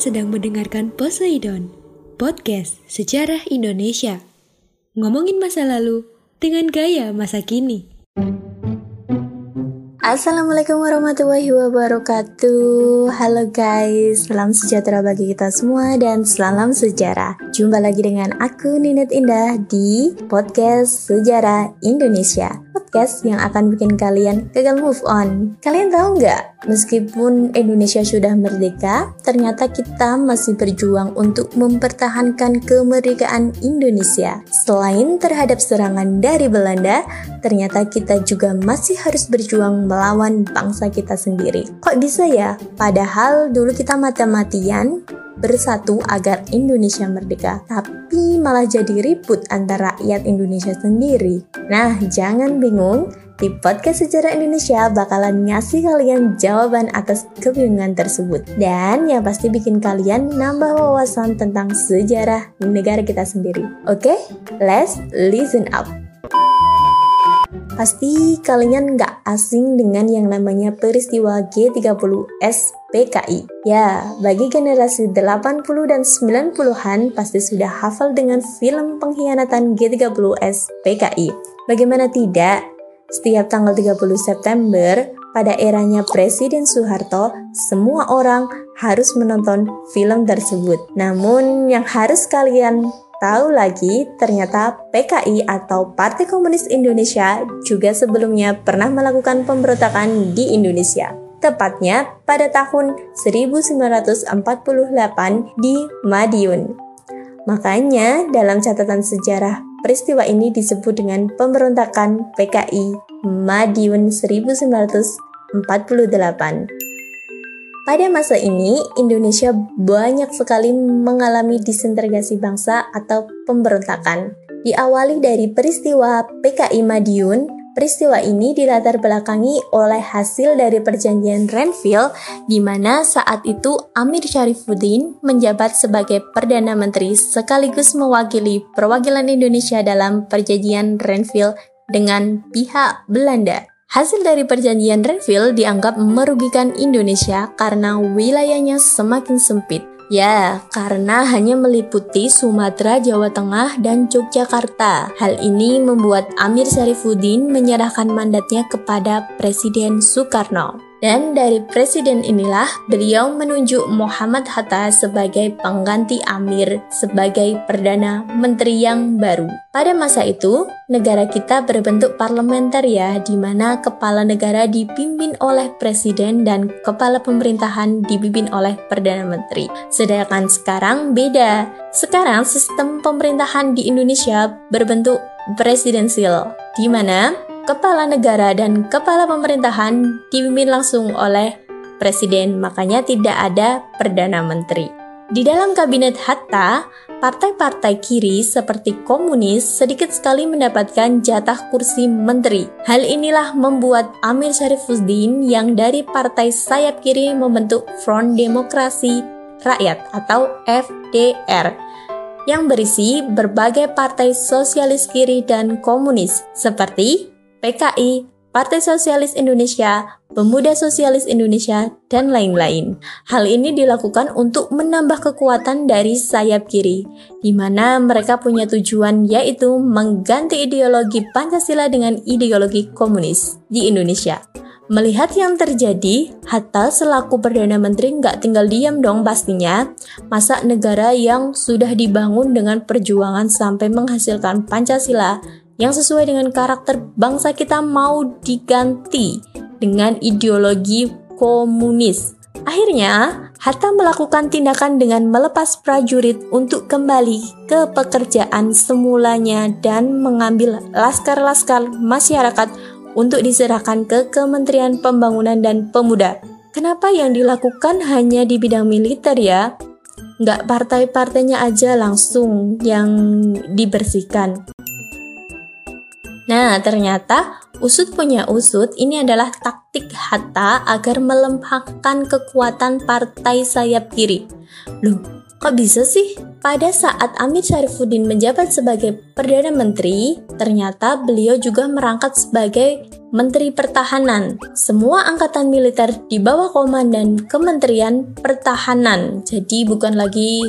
Sedang mendengarkan Poseidon, podcast sejarah Indonesia. Ngomongin masa lalu dengan gaya masa kini. Assalamualaikum warahmatullahi wabarakatuh. Halo guys, salam sejahtera bagi kita semua dan salam sejarah. Jumpa lagi dengan aku Ninet Indah di podcast Sejarah Indonesia. Podcast yang akan bikin kalian gagal move on. Kalian tahu nggak, meskipun Indonesia sudah merdeka Ternyata kita masih berjuang untuk mempertahankan kemerdekaan Indonesia Selain terhadap serangan dari Belanda Ternyata kita juga masih harus berjuang melawan bangsa kita sendiri. Kok bisa ya? Padahal dulu kita mati-matian bersatu agar Indonesia merdeka, tapi malah jadi ribut antara rakyat Indonesia sendiri. Nah, jangan bingung, di podcast Sejarah Indonesia bakalan ngasih kalian jawaban atas kebingungan tersebut. Dan yang pasti bikin kalian nambah wawasan tentang sejarah negara kita sendiri. Oke, okay? let's listen up. Pasti kalian nggak asing dengan yang namanya peristiwa G30S PKI. Ya, bagi generasi 80 dan 90-an pasti sudah hafal dengan film pengkhianatan G30S PKI. Bagaimana tidak, setiap tanggal 30 September pada eranya Presiden Soeharto, semua orang harus menonton film tersebut. Namun yang harus kalian Tahu lagi, ternyata PKI atau Partai Komunis Indonesia juga sebelumnya pernah melakukan pemberontakan di Indonesia. Tepatnya pada tahun 1948 di Madiun. Makanya dalam catatan sejarah peristiwa ini disebut dengan pemberontakan PKI Madiun 1948. Pada masa ini, Indonesia banyak sekali mengalami disintegrasi bangsa atau pemberontakan. Diawali dari peristiwa PKI Madiun, peristiwa ini dilatar belakangi oleh hasil dari perjanjian Renville di mana saat itu Amir Syarifuddin menjabat sebagai Perdana Menteri sekaligus mewakili perwakilan Indonesia dalam perjanjian Renville dengan pihak Belanda. Hasil dari perjanjian Renville dianggap merugikan Indonesia karena wilayahnya semakin sempit. Ya, karena hanya meliputi Sumatera, Jawa Tengah, dan Yogyakarta. Hal ini membuat Amir Syarifuddin menyerahkan mandatnya kepada Presiden Soekarno. Dan dari presiden inilah beliau menunjuk Muhammad Hatta sebagai pengganti Amir sebagai Perdana Menteri yang baru. Pada masa itu, negara kita berbentuk parlementer ya, di mana kepala negara dipimpin oleh presiden dan kepala pemerintahan dipimpin oleh Perdana Menteri. Sedangkan sekarang beda. Sekarang sistem pemerintahan di Indonesia berbentuk presidensial, di mana kepala negara dan kepala pemerintahan dipimpin langsung oleh presiden, makanya tidak ada perdana menteri. Di dalam kabinet Hatta, partai-partai kiri seperti komunis sedikit sekali mendapatkan jatah kursi menteri. Hal inilah membuat Amir Syarifuddin yang dari partai sayap kiri membentuk Front Demokrasi Rakyat atau FDR yang berisi berbagai partai sosialis kiri dan komunis seperti PKI, Partai Sosialis Indonesia, Pemuda Sosialis Indonesia, dan lain-lain. Hal ini dilakukan untuk menambah kekuatan dari sayap kiri, di mana mereka punya tujuan yaitu mengganti ideologi Pancasila dengan ideologi komunis di Indonesia. Melihat yang terjadi, Hatta selaku Perdana Menteri nggak tinggal diam dong pastinya. Masa negara yang sudah dibangun dengan perjuangan sampai menghasilkan Pancasila yang sesuai dengan karakter bangsa kita mau diganti dengan ideologi komunis. Akhirnya, Hatta melakukan tindakan dengan melepas prajurit untuk kembali ke pekerjaan semulanya dan mengambil laskar-laskar masyarakat untuk diserahkan ke Kementerian Pembangunan dan Pemuda. Kenapa yang dilakukan hanya di bidang militer ya? Nggak partai-partainya aja langsung yang dibersihkan. Nah, ternyata usut punya usut ini adalah taktik Hatta agar melemahkan kekuatan partai sayap kiri. Loh, Kok bisa sih? Pada saat Amir Syarifuddin menjabat sebagai Perdana Menteri, ternyata beliau juga merangkat sebagai Menteri Pertahanan. Semua angkatan militer di bawah komandan Kementerian Pertahanan. Jadi bukan lagi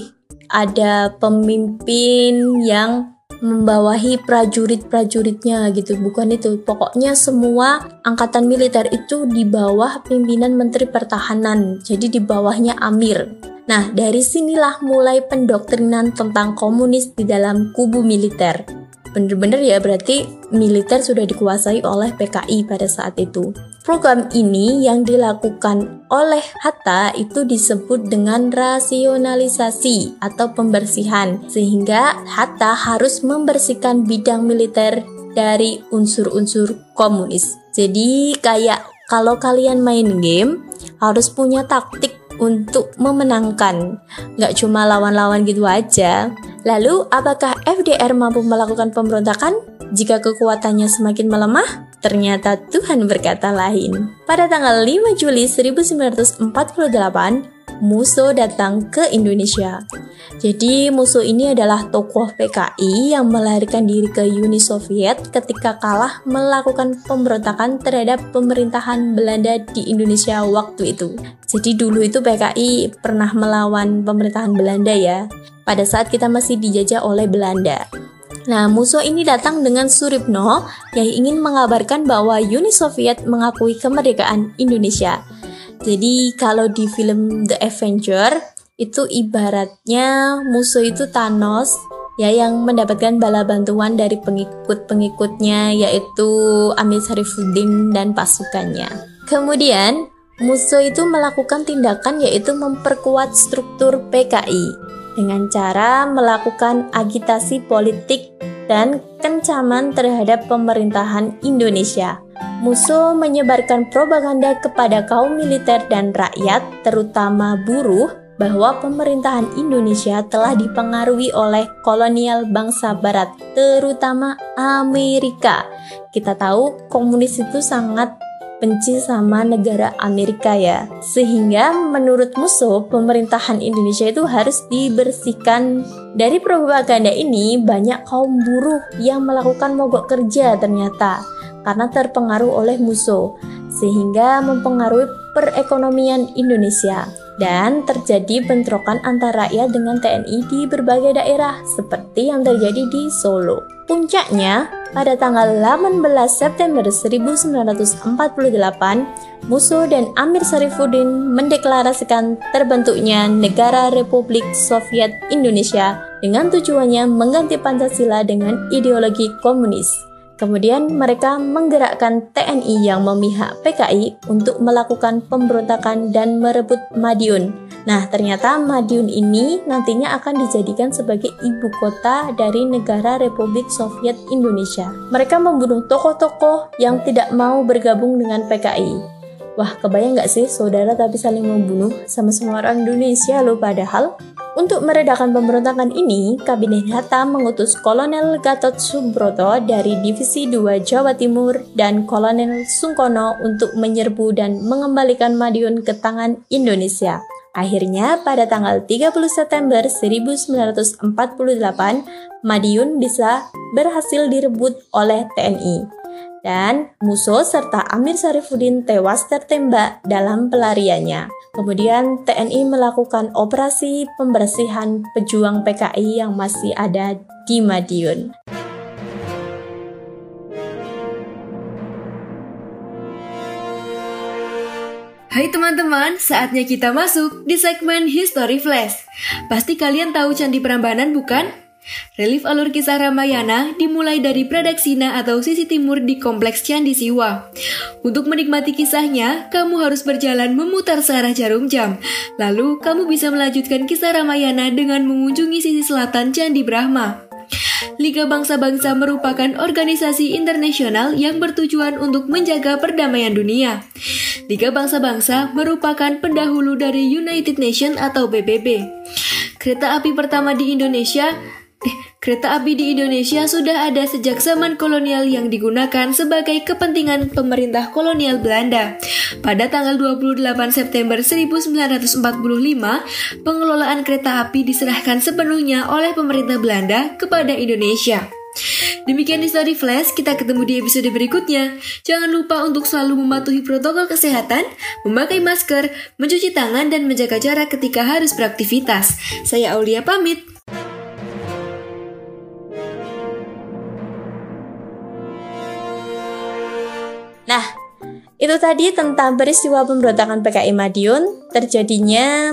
ada pemimpin yang membawahi prajurit-prajuritnya gitu. Bukan itu. Pokoknya semua angkatan militer itu di bawah pimpinan Menteri Pertahanan. Jadi di bawahnya Amir. Nah, dari sinilah mulai pendoktrinan tentang komunis di dalam kubu militer bener-bener ya berarti militer sudah dikuasai oleh PKI pada saat itu. Program ini yang dilakukan oleh Hatta itu disebut dengan rasionalisasi atau pembersihan sehingga Hatta harus membersihkan bidang militer dari unsur-unsur komunis. Jadi kayak kalau kalian main game harus punya taktik untuk memenangkan. Nggak cuma lawan-lawan gitu aja. Lalu, apakah FDR mampu melakukan pemberontakan jika kekuatannya semakin melemah? Ternyata Tuhan berkata lain. Pada tanggal 5 Juli 1948, Musso datang ke Indonesia. Jadi Musso ini adalah tokoh PKI yang melarikan diri ke Uni Soviet ketika kalah melakukan pemberontakan terhadap pemerintahan Belanda di Indonesia waktu itu. Jadi dulu itu PKI pernah melawan pemerintahan Belanda ya, pada saat kita masih dijajah oleh Belanda. Nah, Musso ini datang dengan Suripno yang ingin mengabarkan bahwa Uni Soviet mengakui kemerdekaan Indonesia. Jadi kalau di film The Avenger itu ibaratnya musuh itu Thanos ya yang mendapatkan bala bantuan dari pengikut-pengikutnya yaitu Amir Sarifuddin dan pasukannya. Kemudian musuh itu melakukan tindakan yaitu memperkuat struktur PKI dengan cara melakukan agitasi politik dan kencaman terhadap pemerintahan Indonesia. Musuh menyebarkan propaganda kepada kaum militer dan rakyat, terutama buruh, bahwa pemerintahan Indonesia telah dipengaruhi oleh kolonial bangsa Barat, terutama Amerika. Kita tahu komunis itu sangat benci sama negara Amerika ya. Sehingga menurut musuh pemerintahan Indonesia itu harus dibersihkan dari propaganda ini banyak kaum buruh yang melakukan mogok kerja ternyata karena terpengaruh oleh musuh sehingga mempengaruhi perekonomian Indonesia dan terjadi bentrokan antara rakyat dengan TNI di berbagai daerah seperti yang terjadi di Solo. Puncaknya, pada tanggal 18 September 1948, Musuh dan Amir Sarifuddin mendeklarasikan terbentuknya Negara Republik Soviet Indonesia dengan tujuannya mengganti Pancasila dengan ideologi komunis. Kemudian mereka menggerakkan TNI yang memihak PKI untuk melakukan pemberontakan dan merebut Madiun. Nah, ternyata Madiun ini nantinya akan dijadikan sebagai ibu kota dari negara Republik Soviet Indonesia. Mereka membunuh tokoh-tokoh yang tidak mau bergabung dengan PKI. Wah, kebayang nggak sih saudara tapi saling membunuh sama semua orang Indonesia loh padahal? Untuk meredakan pemberontakan ini, Kabinet Hatta mengutus Kolonel Gatot Subroto dari Divisi 2 Jawa Timur dan Kolonel Sungkono untuk menyerbu dan mengembalikan Madiun ke tangan Indonesia. Akhirnya, pada tanggal 30 September 1948, Madiun bisa berhasil direbut oleh TNI dan Muso serta Amir Sarifuddin tewas tertembak dalam pelariannya. Kemudian TNI melakukan operasi pembersihan pejuang PKI yang masih ada di Madiun. Hai teman-teman, saatnya kita masuk di segmen History Flash. Pasti kalian tahu Candi Prambanan bukan? Relief alur kisah Ramayana dimulai dari Pradaksina atau sisi timur di Kompleks Candi Siwa. Untuk menikmati kisahnya, kamu harus berjalan memutar searah jarum jam. Lalu, kamu bisa melanjutkan kisah Ramayana dengan mengunjungi sisi selatan Candi Brahma. Liga Bangsa-Bangsa merupakan organisasi internasional yang bertujuan untuk menjaga perdamaian dunia. Liga Bangsa-Bangsa merupakan pendahulu dari United Nations atau PBB. Kereta api pertama di Indonesia Kereta api di Indonesia sudah ada sejak zaman kolonial yang digunakan sebagai kepentingan pemerintah kolonial Belanda. Pada tanggal 28 September 1945, pengelolaan kereta api diserahkan sepenuhnya oleh pemerintah Belanda kepada Indonesia. Demikian Story Flash, kita ketemu di episode berikutnya. Jangan lupa untuk selalu mematuhi protokol kesehatan, memakai masker, mencuci tangan, dan menjaga jarak ketika harus beraktivitas. Saya Aulia pamit. Itu tadi tentang peristiwa pemberontakan PKI Madiun terjadinya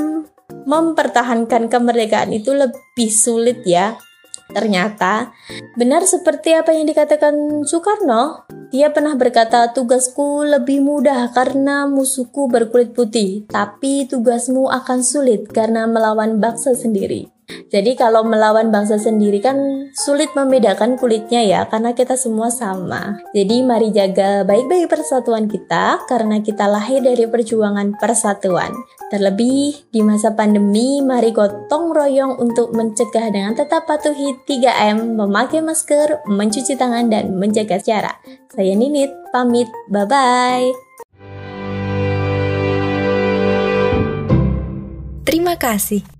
mempertahankan kemerdekaan itu lebih sulit ya. Ternyata benar seperti apa yang dikatakan Soekarno, dia pernah berkata tugasku lebih mudah karena musuhku berkulit putih, tapi tugasmu akan sulit karena melawan bangsa sendiri. Jadi kalau melawan bangsa sendiri kan sulit membedakan kulitnya ya karena kita semua sama. Jadi mari jaga baik-baik persatuan kita karena kita lahir dari perjuangan persatuan. Terlebih di masa pandemi mari gotong royong untuk mencegah dengan tetap patuhi 3M, memakai masker, mencuci tangan dan menjaga jarak. Saya Ninit, pamit. Bye-bye. Terima kasih.